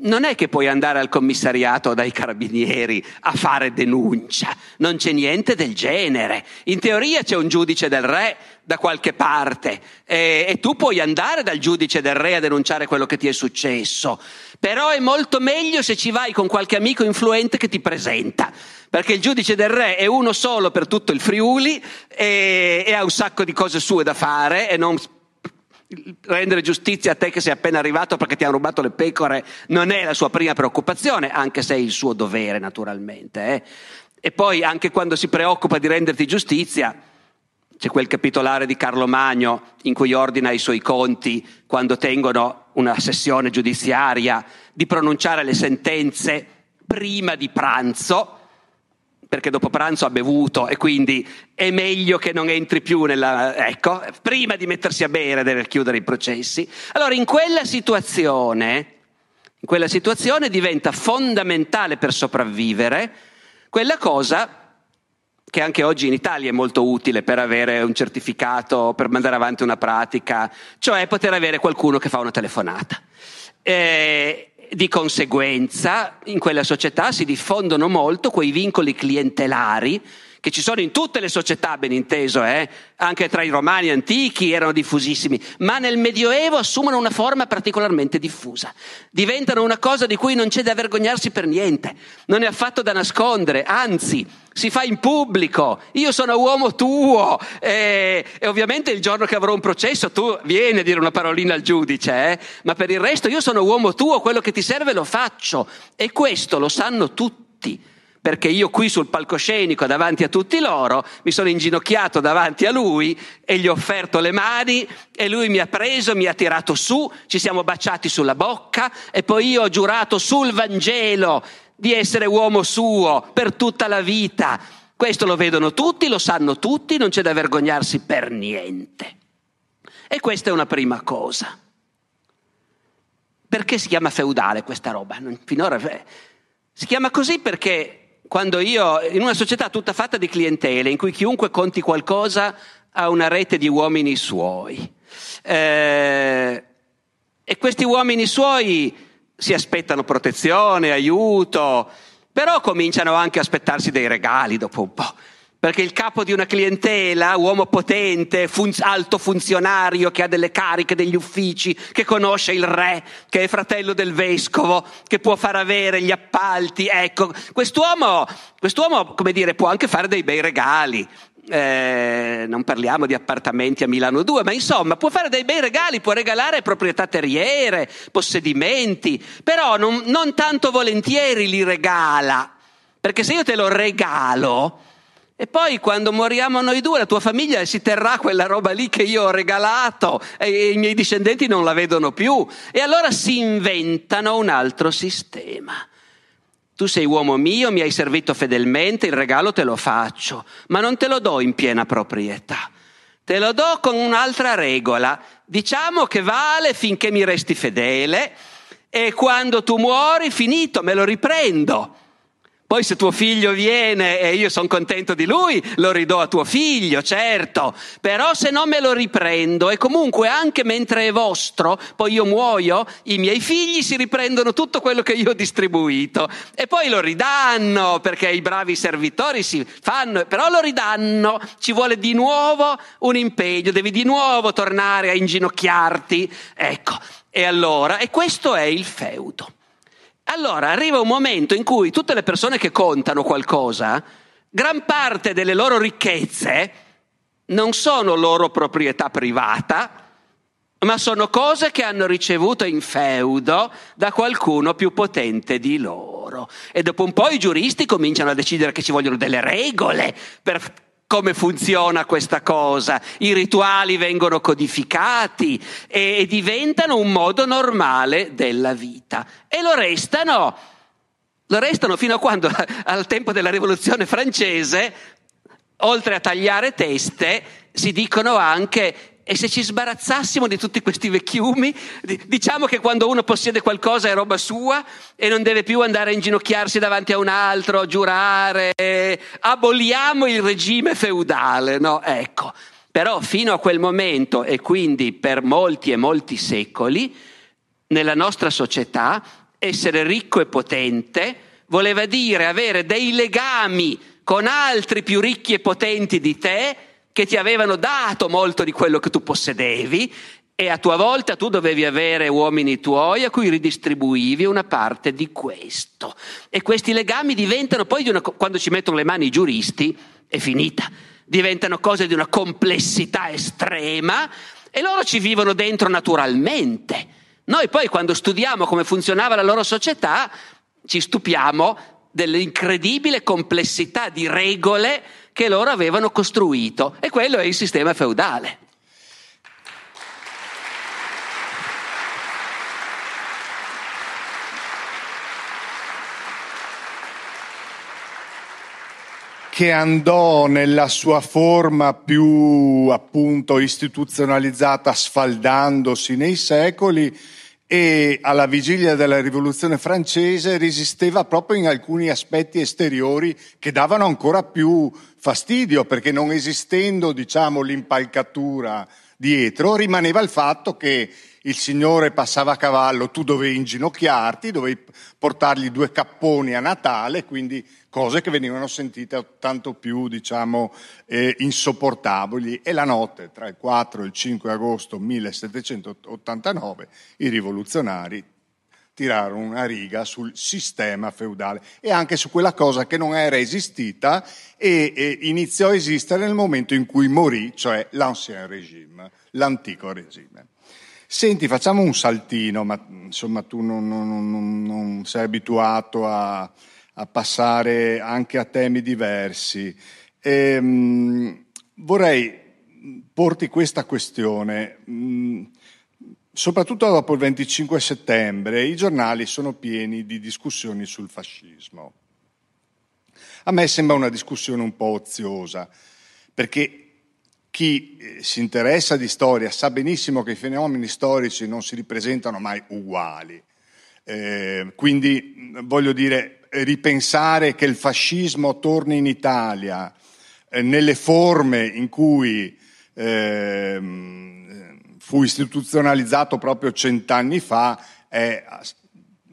non è che puoi andare al commissariato o dai carabinieri a fare denuncia, non c'è niente del genere. In teoria c'è un giudice del re da qualche parte e, e, tu puoi andare dal giudice del re a denunciare quello che ti è successo, però è molto meglio se ci vai con qualche amico influente che ti presenta, perché il giudice del re è uno solo per tutto il Friuli e, e ha un sacco di cose sue da fare e non rendere giustizia a te che sei appena arrivato perché ti hanno rubato le pecore non è la sua prima preoccupazione, anche se è il suo dovere naturalmente. Eh. E poi anche quando si preoccupa di renderti giustizia, C'è quel capitolare di Carlo Magno in cui ordina i suoi conti, quando tengono una sessione giudiziaria, di pronunciare le sentenze prima di pranzo, perché dopo pranzo ha bevuto e quindi è meglio che non entri più nella... ecco, prima di mettersi a bere deve chiudere i processi. Allora in quella situazione, in quella situazione diventa fondamentale per sopravvivere quella cosa che anche oggi in Italia è molto utile per avere un certificato, per mandare avanti una pratica, cioè poter avere qualcuno che fa una telefonata. E di conseguenza in quella società si diffondono molto quei vincoli clientelari che ci sono in tutte le società, ben inteso, eh? anche tra i romani antichi erano diffusissimi, ma nel Medioevo assumono una forma particolarmente diffusa. Diventano una cosa di cui non c'è da vergognarsi per niente, non è affatto da nascondere, anzi, si fa in pubblico. Io sono uomo tuo e, e ovviamente il giorno che avrò un processo tu vieni a dire una parolina al giudice, eh? ma per il resto io sono uomo tuo, quello che ti serve lo faccio e questo lo sanno tutti perché io qui sul palcoscenico davanti a tutti loro mi sono inginocchiato davanti a lui e gli ho offerto le mani e lui mi ha preso, mi ha tirato su, ci siamo baciati sulla bocca e poi io ho giurato sul Vangelo di essere uomo suo per tutta la vita. Questo lo vedono tutti, lo sanno tutti, non c'è da vergognarsi per niente. E questa è una prima cosa. Perché si chiama feudale questa roba? Finora eh, si chiama così perché quando io, in una società tutta fatta di clientele, in cui chiunque conti qualcosa ha una rete di uomini suoi, eh, e questi uomini suoi si aspettano protezione, aiuto, però cominciano anche a aspettarsi dei regali dopo un po'. Perché il capo di una clientela, uomo potente, fun- alto funzionario che ha delle cariche degli uffici, che conosce il re, che è fratello del vescovo, che può far avere gli appalti, ecco, quest'uomo, quest'uomo come dire, può anche fare dei bei regali. Eh, non parliamo di appartamenti a Milano 2, ma insomma può fare dei bei regali, può regalare proprietà terriere, possedimenti, però non, non tanto volentieri li regala, perché se io te lo regalo, e poi quando moriamo noi due, la tua famiglia si terrà quella roba lì che io ho regalato e i miei discendenti non la vedono più. E allora si inventano un altro sistema. Tu sei uomo mio, mi hai servito fedelmente, il regalo te lo faccio, ma non te lo do in piena proprietà. Te lo do con un'altra regola. Diciamo che vale finché mi resti fedele e quando tu muori, finito, me lo riprendo. Poi se tuo figlio viene e io sono contento di lui, lo ridò a tuo figlio, certo, però se non me lo riprendo e comunque anche mentre è vostro, poi io muoio, i miei figli si riprendono tutto quello che io ho distribuito. E poi lo ridanno perché i bravi servitori si fanno, però lo ridanno, ci vuole di nuovo un impegno, devi di nuovo tornare a inginocchiarti, ecco, e allora, e questo è il feudo. Allora arriva un momento in cui tutte le persone che contano qualcosa, gran parte delle loro ricchezze non sono loro proprietà privata, ma sono cose che hanno ricevuto in feudo da qualcuno più potente di loro. E dopo un po' i giuristi cominciano a decidere che ci vogliono delle regole per come funziona questa cosa. I rituali vengono codificati e, diventano un modo normale della vita. E lo restano, lo restano fino a quando, al tempo della rivoluzione francese, oltre a tagliare teste, si dicono anche e se ci sbarazzassimo di tutti questi vecchiumi, diciamo che quando uno possiede qualcosa è roba sua e non deve più andare a inginocchiarsi davanti a un altro, giurare, aboliamo il regime feudale, no? Ecco. Però fino a quel momento e quindi per molti e molti secoli, nella nostra società, essere ricco e potente voleva dire avere dei legami con altri più ricchi e potenti di te che ti avevano dato molto di quello che tu possedevi e a tua volta tu dovevi avere uomini tuoi a cui ridistribuivi una parte di questo. E questi legami diventano poi, una, quando ci mettono le mani i giuristi, è finita. Diventano cose di una complessità estrema e loro ci vivono dentro naturalmente. Noi poi quando studiamo come funzionava la loro società ci stupiamo dell'incredibile complessità di regole che loro avevano costruito e quello è il sistema feudale. che andò nella sua forma più appunto istituzionalizzata sfaldandosi nei secoli e alla vigilia della rivoluzione francese resisteva proprio in alcuni aspetti esteriori che davano ancora più fastidio perché non esistendo diciamo l'impalcatura dietro rimaneva il fatto che il signore passava a cavallo, tu dovevi inginocchiarti, dovevi portargli due capponi a Natale, quindi cose che venivano sentite tanto più, diciamo, eh, insopportabili. E la notte tra il 4 e il 5 agosto 1789 i rivoluzionari tirarono una riga sul sistema feudale e anche su quella cosa che non era esistita e, e iniziò a esistere nel momento in cui morì, cioè l'ancien regime, l'antico regime. Senti, facciamo un saltino, ma insomma tu non, non, non, sei abituato a, a, passare anche a temi diversi. E, ehm, mh, vorrei porti questa questione. Mh, mm, soprattutto dopo il 25 settembre, i giornali sono pieni di discussioni sul fascismo. A me sembra una discussione un po' oziosa, perché chi eh, si interessa di storia sa benissimo che i fenomeni storici non si ripresentano mai uguali. Eh, quindi voglio dire, ripensare che il fascismo torni in Italia eh, nelle forme in cui eh, fu istituzionalizzato proprio cent'anni fa è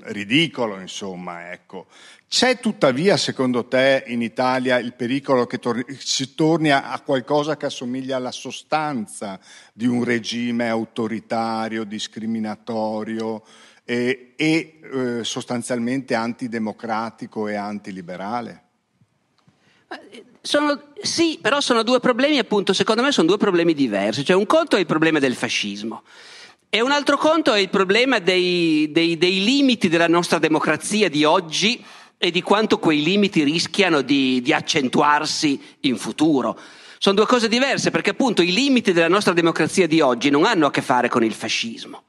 ridicolo, insomma, ecco. C'è tuttavia, secondo te, in Italia il pericolo che tor- si torni a-, a qualcosa che assomiglia alla sostanza di un regime autoritario, discriminatorio e, e eh, sostanzialmente antidemocratico e antiliberale? Eh, sono, sì, però sono due problemi, appunto, secondo me sono due problemi diversi. Cioè, un conto è il problema del fascismo. E un altro conto è il problema dei, dei, dei limiti della nostra democrazia di oggi e di quanto quei limiti rischiano di, di accentuarsi in futuro. Sono due cose diverse perché appunto i limiti della nostra democrazia di oggi non hanno a che fare con il fascismo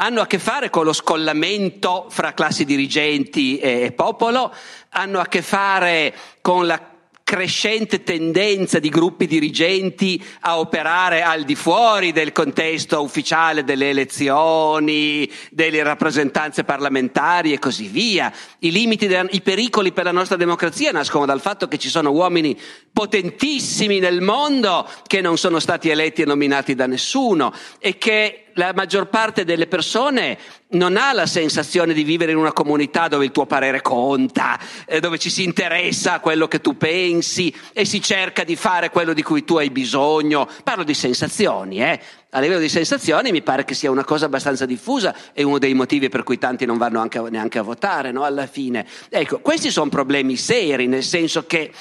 hanno a che fare con lo scollamento fra classi dirigenti e popolo, hanno a che fare con la crescente tendenza di gruppi dirigenti a operare al di fuori del contesto ufficiale delle elezioni, delle rappresentanze parlamentari e così via. I limiti, i pericoli per la nostra democrazia nascono dal fatto che ci sono uomini potentissimi nel mondo che non sono stati eletti e nominati da nessuno e che la maggior parte delle persone non ha la sensazione di vivere in una comunità dove il tuo parere conta, eh, dove ci si interessa a quello che tu pensi e si cerca di fare quello di cui tu hai bisogno. Parlo di sensazioni, eh. A livello di sensazioni mi pare che sia una cosa abbastanza diffusa e uno dei motivi per cui tanti non vanno anche, neanche a votare, no? Alla fine. Ecco, questi sono problemi seri, nel senso che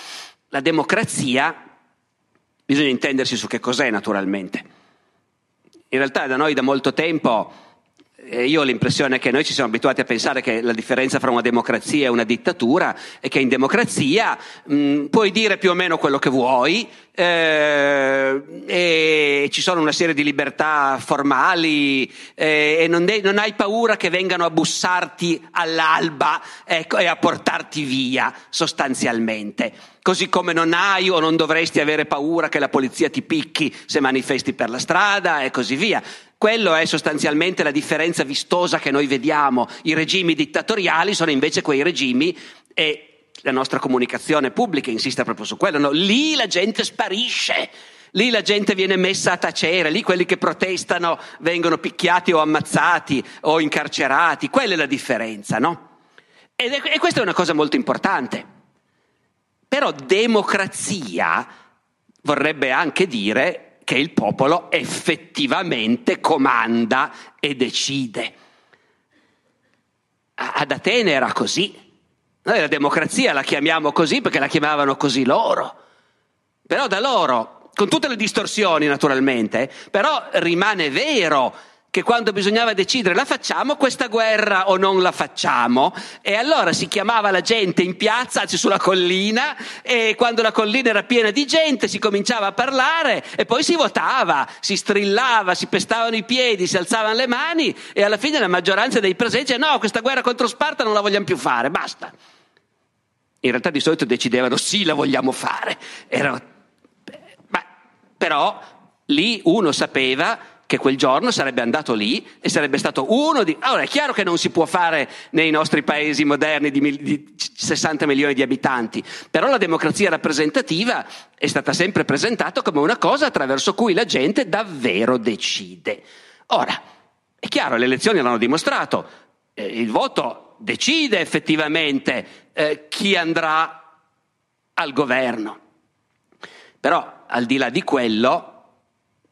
la democrazia, bisogna intendersi su che cos'è naturalmente in realtà da noi da molto tempo io ho l'impressione che noi ci siamo abituati a pensare che la differenza fra una democrazia e una dittatura è che in democrazia mh, puoi dire più o meno quello che vuoi eh, e ci sono una serie di libertà formali eh, e non, de- non, hai paura che vengano a bussarti all'alba ecco, e a portarti via sostanzialmente. Così come non hai o non dovresti avere paura che la polizia ti picchi se manifesti per la strada e così via. Quello è sostanzialmente la differenza vistosa che noi vediamo. I regimi dittatoriali sono invece quei regimi e la nostra comunicazione pubblica insiste proprio su quello. No? Lì la gente sparisce. Lì la gente viene messa a tacere, lì quelli che protestano vengono picchiati o ammazzati o incarcerati, quella è la differenza, no? Ed è, e questa è una cosa molto importante. Però democrazia vorrebbe anche dire che il popolo effettivamente comanda e decide. Ad Atene era così. Noi la democrazia la chiamiamo così perché la chiamavano così loro. Però da loro, con tutte le distorsioni naturalmente, però rimane vero che quando bisognava decidere la facciamo questa guerra o non la facciamo e allora si chiamava la gente in piazza, anzi sulla collina e quando la collina era piena di gente si cominciava a parlare e poi si votava, si strillava, si pestavano i piedi, si alzavano le mani e alla fine la maggioranza dei presenti diceva no, questa guerra contro Sparta non la vogliamo più fare, basta. In realtà di solito decidevano sì, la vogliamo fare. Era... Però lì uno sapeva che quel giorno sarebbe andato lì e sarebbe stato uno di... Allora è chiaro che non si può fare nei nostri paesi moderni di, mil... di 60 milioni di abitanti, però la democrazia rappresentativa è stata sempre presentata come una cosa attraverso cui la gente davvero decide. Ora, è chiaro, le elezioni l'hanno dimostrato, eh, il voto decide effettivamente eh, chi andrà al governo. Però al di là di quello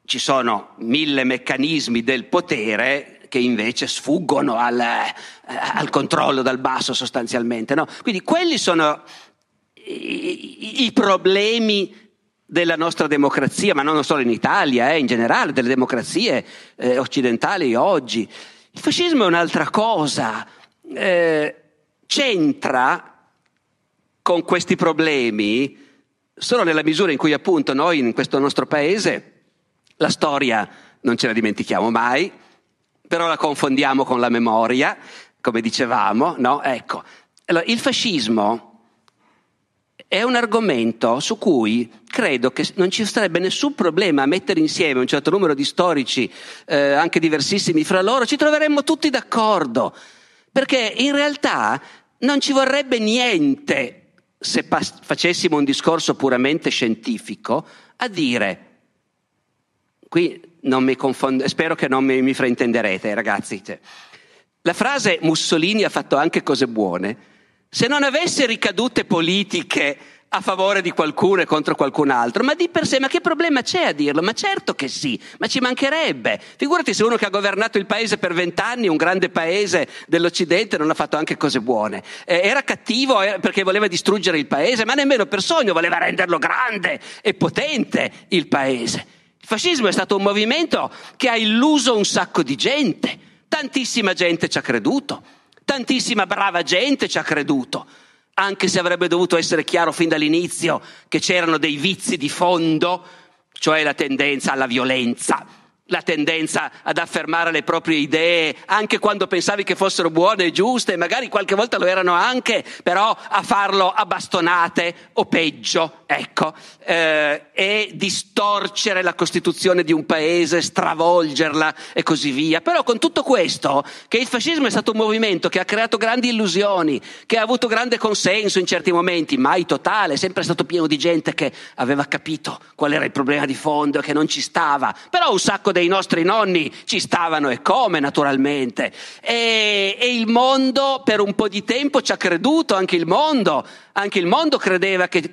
ci sono mille meccanismi del potere che invece sfuggono al, eh, al controllo dal basso sostanzialmente. No? Quindi quelli sono i, i, problemi della nostra democrazia, ma non solo in Italia, eh, in generale, delle democrazie eh, occidentali oggi. Il fascismo è un'altra cosa, eh, c'entra con questi problemi solo nella misura in cui appunto noi in questo nostro paese la storia non ce la dimentichiamo mai, però la confondiamo con la memoria, come dicevamo, no? Ecco, allora, il fascismo è un argomento su cui credo che non ci sarebbe nessun problema a mettere insieme un certo numero di storici, eh, anche diversissimi fra loro, ci troveremmo tutti d'accordo, perché in realtà non ci vorrebbe niente se pas- facessimo un discorso puramente scientifico a dire qui non mi confondo, spero che non mi, mi fraintenderete, ragazzi. Cioè, la frase Mussolini ha fatto anche cose buone. Se non avesse ricadute politiche a favore di qualcuno e contro qualcun altro, ma di per sé, ma che problema c'è a dirlo? Ma certo che sì, ma ci mancherebbe. Figurati se uno che ha governato il paese per vent'anni, un grande paese dell'Occidente, non ha fatto anche cose buone. Eh, era cattivo eh, perché voleva distruggere il paese, ma nemmeno per sogno voleva renderlo grande e potente il paese. Il fascismo è stato un movimento che ha illuso un sacco di gente, tantissima gente ci ha creduto, tantissima brava gente ci ha creduto, anche se avrebbe dovuto essere chiaro fin dall'inizio che c'erano dei vizi di fondo, cioè la tendenza alla violenza la tendenza ad affermare le proprie idee, anche quando pensavi che fossero buone e giuste, magari qualche volta lo erano anche, però a farlo a bastonate o peggio, ecco, eh, e distorcere la Costituzione di un paese, stravolgerla e così via. Però con tutto questo, che il fascismo è stato un movimento che ha creato grandi illusioni, che ha avuto grande consenso in certi momenti, mai totale, sempre stato pieno di gente che aveva capito qual era il problema di fondo e che non ci stava, però un sacco dei nostri nonni ci stavano e come naturalmente. E, e il mondo per un po' di tempo ci ha creduto, anche il mondo, anche il mondo credeva che il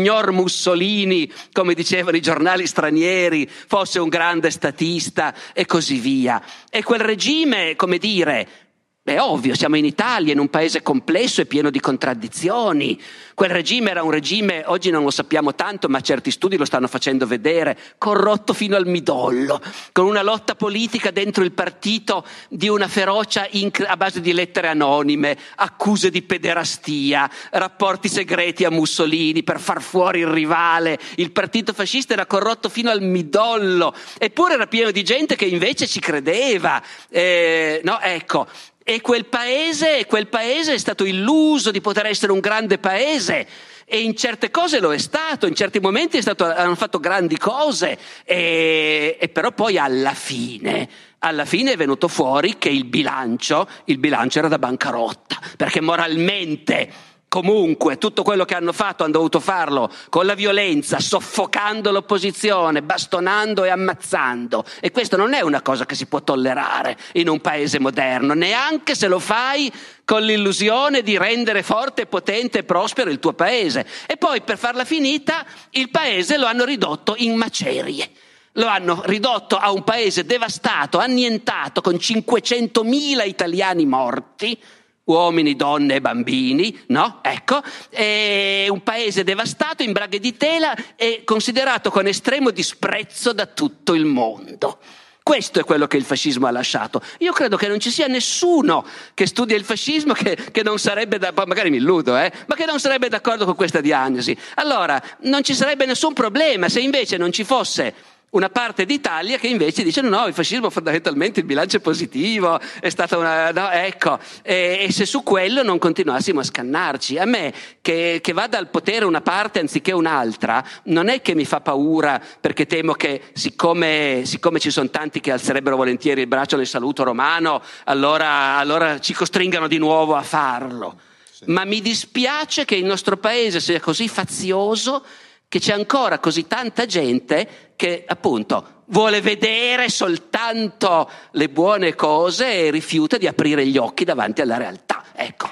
signor Mussolini, come dicevano i giornali stranieri, fosse un grande statista e così via. E quel regime, come dire, è ovvio, siamo in Italia, in un paese complesso e pieno di contraddizioni. Quel regime era un regime, oggi non lo sappiamo tanto, ma certi studi lo stanno facendo vedere, corrotto fino al midollo, con una lotta politica dentro il partito di una ferocia inc- a base di lettere anonime, accuse di pederastia, rapporti segreti a Mussolini per far fuori il rivale. Il partito fascista era corrotto fino al midollo, eppure era pieno di gente che invece ci credeva. Eh, no, ecco. E quel paese, quel paese è stato illuso di poter essere un grande paese. E in certe cose lo è stato, in certi momenti stato, hanno fatto grandi cose, e, e però poi alla fine, alla fine è venuto fuori che il bilancio, il bilancio era da bancarotta, perché moralmente Comunque, tutto quello che hanno fatto hanno dovuto farlo con la violenza, soffocando l'opposizione, bastonando e ammazzando. E questo non è una cosa che si può tollerare in un paese moderno, neanche se lo fai con l'illusione di rendere forte, potente e prospero il tuo paese. E poi, per farla finita, il paese lo hanno ridotto in macerie. Lo hanno ridotto a un paese devastato, annientato, con 500.000 italiani morti uomini, donne e bambini, no? Ecco, è un paese devastato in braghe di tela e considerato con estremo disprezzo da tutto il mondo. Questo è quello che il fascismo ha lasciato. Io credo che non ci sia nessuno che studia il fascismo che, che non sarebbe, da, magari mi illudo, eh, ma che non sarebbe d'accordo con questa diagnosi. Allora, non ci sarebbe nessun problema se invece non ci fosse una parte d'Italia che invece dice no, no, il fascismo fondamentalmente il bilancio è positivo, è stata una... No, ecco, e, e, se su quello non continuassimo a scannarci. A me che, che, vada al potere una parte anziché un'altra, non è che mi fa paura perché temo che siccome, siccome ci sono tanti che alzerebbero volentieri il braccio nel saluto romano, allora, allora ci costringano di nuovo a farlo. Sì. Ma mi dispiace che il nostro paese sia così fazioso che c'è ancora così tanta gente che appunto vuole vedere soltanto le buone cose e rifiuta di aprire gli occhi davanti alla realtà. Ecco.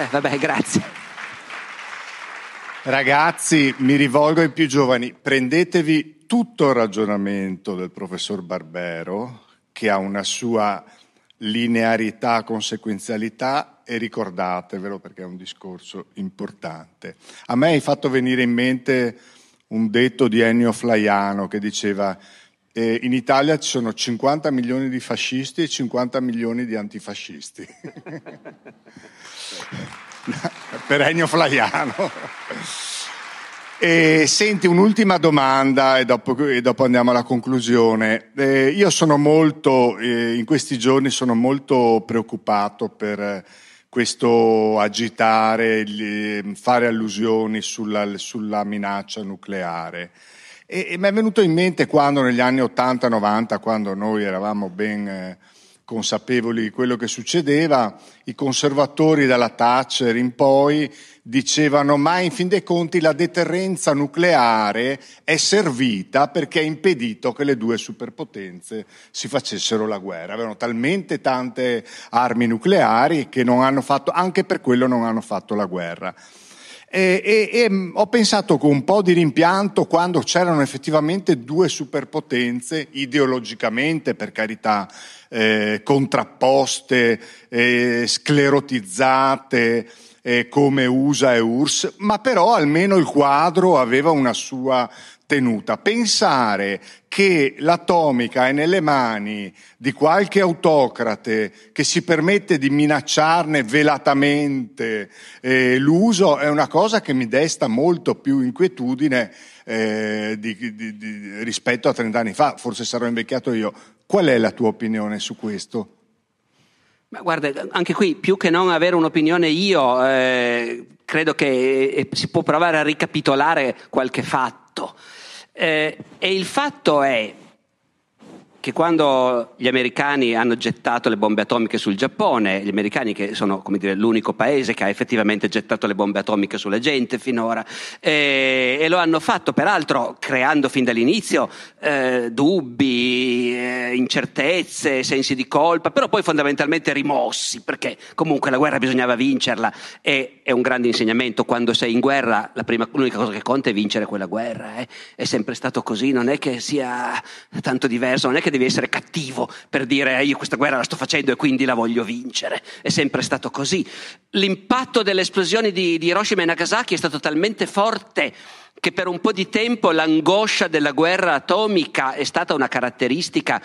Eh, vabbè, grazie. Ragazzi, mi rivolgo ai più giovani, prendetevi tutto il ragionamento del professor Barbero, che ha una sua linearità, conseguenzialità, e ricordatevelo perché è un discorso importante. A me hai fatto venire in mente un detto di Ennio Flaiano che diceva eh, in Italia ci sono 50 milioni di fascisti e 50 milioni di antifascisti. per Ennio Flaiano. E senti, un'ultima domanda e dopo, e dopo andiamo alla conclusione. Eh, io sono molto, eh, in questi giorni sono molto preoccupato per questo agitare, fare allusioni sulla, sulla minaccia nucleare. E, e mi è venuto in mente quando negli anni 80-90, quando noi eravamo ben eh, consapevoli di quello che succedeva, i conservatori dalla Thatcher in poi dicevano ma in fin dei conti la deterrenza nucleare è servita perché ha impedito che le due superpotenze si facessero la guerra. Avevano talmente tante armi nucleari che non hanno fatto, anche per quello non hanno fatto la guerra. E, e, e, ho pensato con un po' di rimpianto quando c'erano effettivamente due superpotenze, ideologicamente per carità, eh, contrapposte, eh, sclerotizzate eh, come USA e URSS, ma però almeno il quadro aveva una sua tenuta. Pensare che l'atomica è nelle mani di qualche autocrate che si permette di minacciarne velatamente eh, l'uso è una cosa che mi desta molto più inquietudine eh, di, di, di, rispetto a 30 anni fa, forse sarò invecchiato io. Qual è la tua opinione su questo? Ma guarda, anche qui, più che non avere un'opinione io, eh, credo che eh, si può provare a ricapitolare qualche fatto. Eh, e il fatto è che quando gli americani hanno gettato le bombe atomiche sul Giappone, gli americani che sono come dire, l'unico paese che ha effettivamente gettato le bombe atomiche sulla gente finora, eh, e lo hanno fatto peraltro creando fin dall'inizio eh, dubbi, eh, incertezze, sensi di colpa, però poi fondamentalmente rimossi, perché comunque la guerra bisognava vincerla e è un grande insegnamento, quando sei in guerra prima, l'unica cosa che conta è vincere quella guerra, eh. è sempre stato così, non è che sia tanto diverso, non è che che devi essere cattivo per dire eh, io questa guerra la sto facendo e quindi la voglio vincere. È sempre stato così. L'impatto delle esplosioni di, di Hiroshima e Nagasaki è stato talmente forte che per un po' di tempo l'angoscia della guerra atomica è stata una caratteristica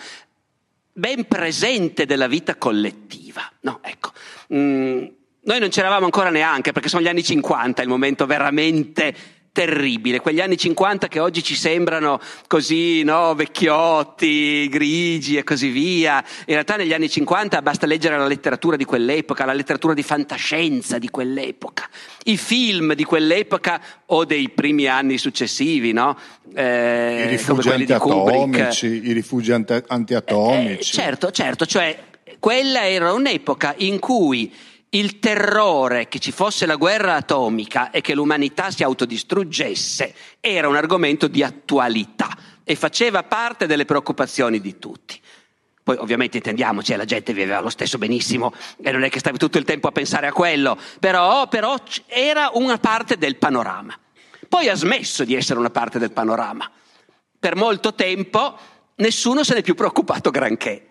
ben presente della vita collettiva. No, ecco. Mm, noi non c'eravamo ancora neanche perché sono gli anni 50, il momento veramente terribile, quegli anni 50 che oggi ci sembrano così, no, vecchiotti, grigi e così via. In realtà negli anni 50 basta leggere la letteratura di quell'epoca, la letteratura di fantascienza di quell'epoca, i film di quell'epoca o dei primi anni successivi, no? Eh, I rifugi antiatomici, i rifugi antiatomici. Eh, certo, certo, cioè quella era un'epoca in cui il terrore che ci fosse la guerra atomica e che l'umanità si autodistruggesse era un argomento di attualità e faceva parte delle preoccupazioni di tutti. Poi ovviamente intendiamoci, la gente viveva lo stesso benissimo e non è che stavi tutto il tempo a pensare a quello, però, però era una parte del panorama. Poi ha smesso di essere una parte del panorama. Per molto tempo nessuno se n'è più preoccupato granché,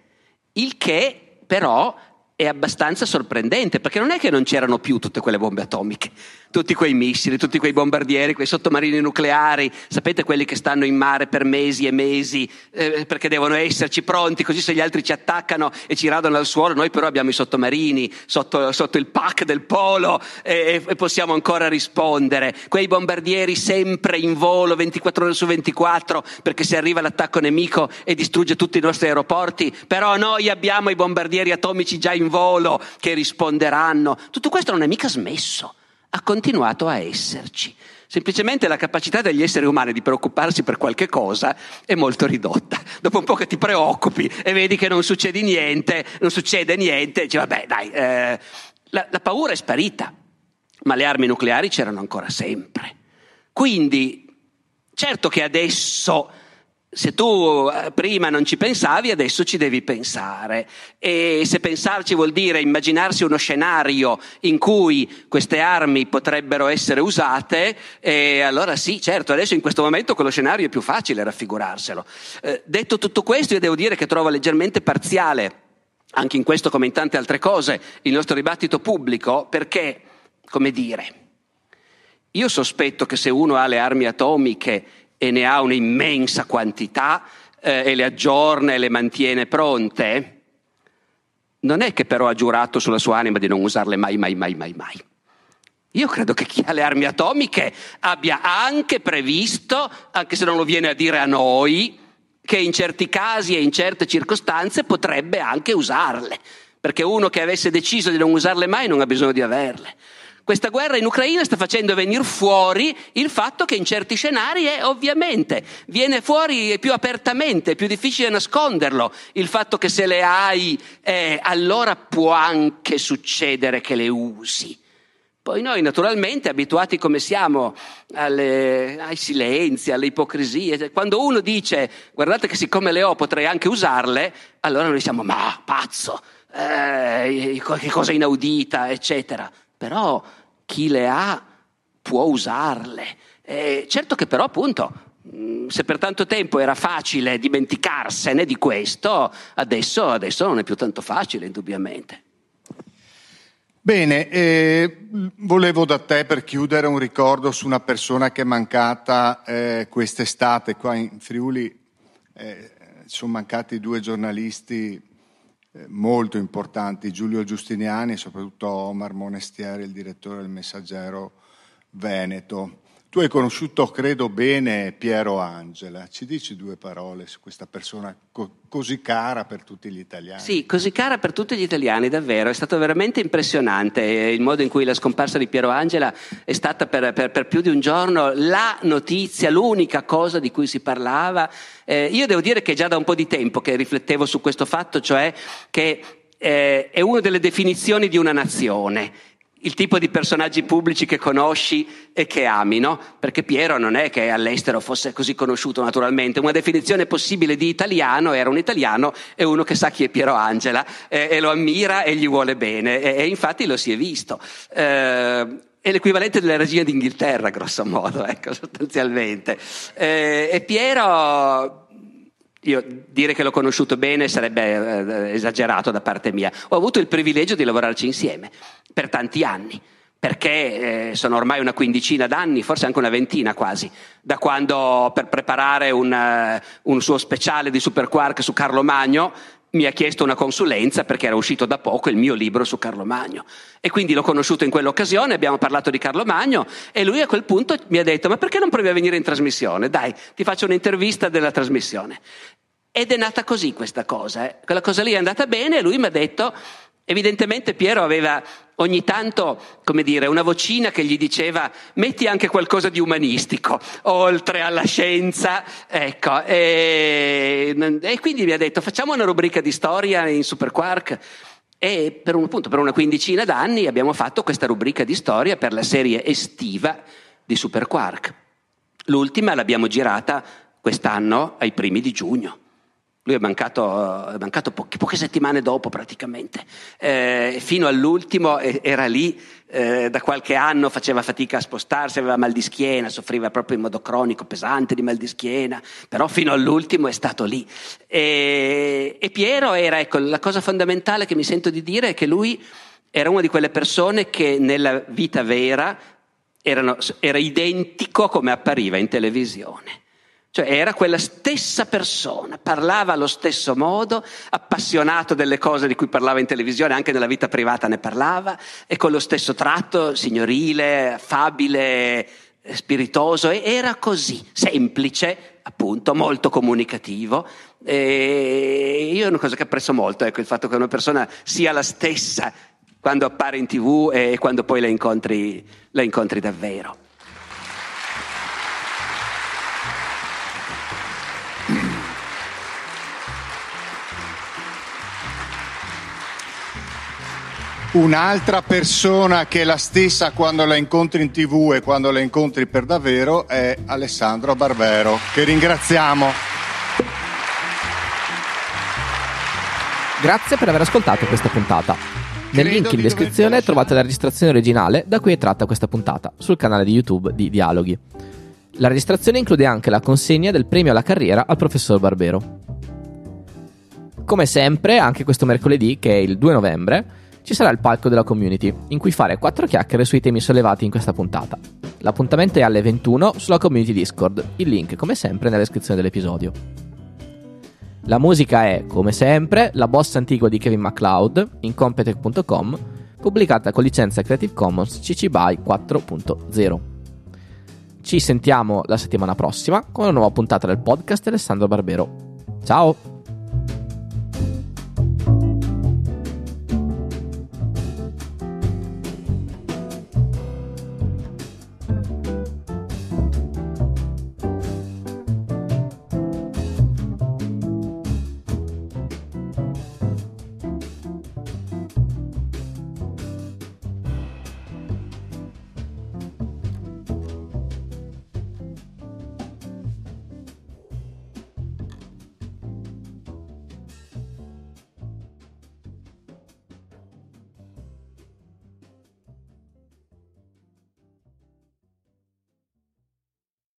il che però è abbastanza sorprendente, perché non è che non c'erano più tutte quelle bombe atomiche, tutti quei missili, tutti quei bombardieri, quei sottomarini nucleari, sapete quelli che stanno in mare per mesi e mesi eh, perché devono esserci pronti, così se gli altri ci attaccano e ci radono al suolo, noi però abbiamo i sottomarini sotto, sotto il pack del polo e, e, possiamo ancora rispondere, quei bombardieri sempre in volo 24 ore su 24 perché se arriva l'attacco nemico e distrugge tutti i nostri aeroporti, però noi abbiamo i bombardieri atomici già in volo che risponderanno. Tutto questo non è mica smesso, ha continuato a esserci. Semplicemente la capacità degli esseri umani di preoccuparsi per qualche cosa è molto ridotta. Dopo un po' che ti preoccupi e vedi che non succede niente, non succede niente, dici vabbè dai, eh, la, la paura è sparita, ma le armi nucleari c'erano ancora sempre. Quindi, certo che adesso se tu eh, prima non ci pensavi, adesso ci devi pensare. E se pensarci vuol dire immaginarsi uno scenario in cui queste armi potrebbero essere usate, allora sì, certo, adesso in questo momento quello scenario è più facile raffigurarselo. Eh, detto tutto questo, io devo dire che trovo leggermente parziale, anche in questo come in tante altre cose, il nostro dibattito pubblico, perché, come dire, io sospetto che se uno ha le armi atomiche e ne ha un'immensa quantità eh, e le aggiorna e le mantiene pronte, non è che però ha giurato sulla sua anima di non usarle mai, mai, mai, mai, mai. Io credo che chi ha le armi atomiche abbia anche previsto, anche se non lo viene a dire a noi, che in certi casi e in certe circostanze potrebbe anche usarle, perché uno che avesse deciso di non usarle mai non ha bisogno di averle. Questa guerra in Ucraina sta facendo venire fuori il fatto che in certi scenari è ovviamente, viene fuori più apertamente, è più difficile nasconderlo, il fatto che se le hai, eh, allora può anche succedere che le usi. Poi noi naturalmente, abituati come siamo alle, ai silenzi, alle ipocrisie, cioè, quando uno dice guardate che siccome le ho potrei anche usarle, allora noi diciamo ma pazzo, eh, che cosa inaudita, eccetera però chi le ha può usarle. Eh, certo che però appunto mm, se per tanto tempo era facile dimenticarsene di questo, adesso, adesso non è più tanto facile, indubbiamente. Bene, eh, volevo da te per chiudere un ricordo su una persona che è mancata eh, quest'estate qua in Friuli. Eh, sono mancati due giornalisti molto importanti, Giulio Giustiniani e soprattutto Omar Monestieri, il direttore del Messaggero Veneto. Tu hai conosciuto, credo, bene Piero Angela. Ci dici due parole su questa persona co- così cara per tutti gli italiani? Sì, così cara per tutti gli italiani, davvero. È stato veramente impressionante il modo in cui la scomparsa di Piero Angela è stata per, per, per più di un giorno la notizia, l'unica cosa di cui si parlava. Eh, io devo dire che già da un po' di tempo che riflettevo su questo fatto, cioè che eh, è una delle definizioni di una nazione il tipo di personaggi pubblici che conosci e che ami, no? Perché Piero non è che all'estero fosse così conosciuto naturalmente. Una definizione possibile di italiano era un italiano e uno che sa chi è Piero Angela eh, e lo ammira e gli vuole bene. E, e infatti lo si è visto. Eh, è l'equivalente della regina d'Inghilterra, grosso modo, ecco, sostanzialmente. Eh, e Piero io dire che l'ho conosciuto bene sarebbe eh, esagerato da parte mia. Ho avuto il privilegio di lavorarci insieme per tanti anni, perché eh, sono ormai una quindicina d'anni, forse anche una ventina quasi, da quando per preparare un, uh, un suo speciale di Superquark su Carlo Magno mi ha chiesto una consulenza perché era uscito da poco il mio libro su Carlo Magno. E quindi l'ho conosciuto in quell'occasione, abbiamo parlato di Carlo Magno e lui a quel punto mi ha detto ma perché non provi a venire in trasmissione? Dai, ti faccio un'intervista della trasmissione. Ed è nata così questa cosa. Eh. Quella cosa lì è andata bene e lui mi ha detto, evidentemente Piero aveva ogni tanto, come dire, una vocina che gli diceva metti anche qualcosa di umanistico, oltre alla scienza, ecco. E, e quindi mi ha detto facciamo una rubrica di storia in Superquark. E per, un, appunto, per una quindicina d'anni abbiamo fatto questa rubrica di storia per la serie estiva di Superquark. L'ultima l'abbiamo girata quest'anno ai primi di giugno. Lui è mancato, è mancato poche, poche, settimane dopo praticamente. Eh, fino all'ultimo era lì, eh, da qualche anno faceva fatica a spostarsi, aveva mal di schiena, soffriva proprio in modo cronico, pesante di mal di schiena, però fino all'ultimo è stato lì. E, e Piero era, ecco, la cosa fondamentale che mi sento di dire è che lui era una di quelle persone che nella vita vera erano, era identico come appariva in televisione. Cioè era quella stessa persona, parlava allo stesso modo, appassionato delle cose di cui parlava in televisione, anche nella vita privata ne parlava, e con lo stesso tratto signorile, affabile, spiritoso, e era così, semplice, appunto, molto comunicativo. E io è una cosa che apprezzo molto, ecco, il fatto che una persona sia la stessa quando appare in tv e quando poi la incontri, la incontri davvero. Un'altra persona che è la stessa quando la incontri in tv e quando la incontri per davvero è Alessandro Barbero, che ringraziamo. Grazie per aver ascoltato questa puntata. Nel link in descrizione trovate la registrazione originale da cui è tratta questa puntata sul canale di YouTube di Dialoghi. La registrazione include anche la consegna del premio alla carriera al professor Barbero. Come sempre, anche questo mercoledì, che è il 2 novembre, ci sarà il palco della community, in cui fare quattro chiacchiere sui temi sollevati in questa puntata. L'appuntamento è alle 21 sulla community Discord, il link come sempre nella descrizione dell'episodio. La musica è, come sempre, la bossa antigua di Kevin MacLeod in Competech.com, pubblicata con licenza Creative Commons CC BY 4.0. Ci sentiamo la settimana prossima con una nuova puntata del podcast Alessandro Barbero. Ciao!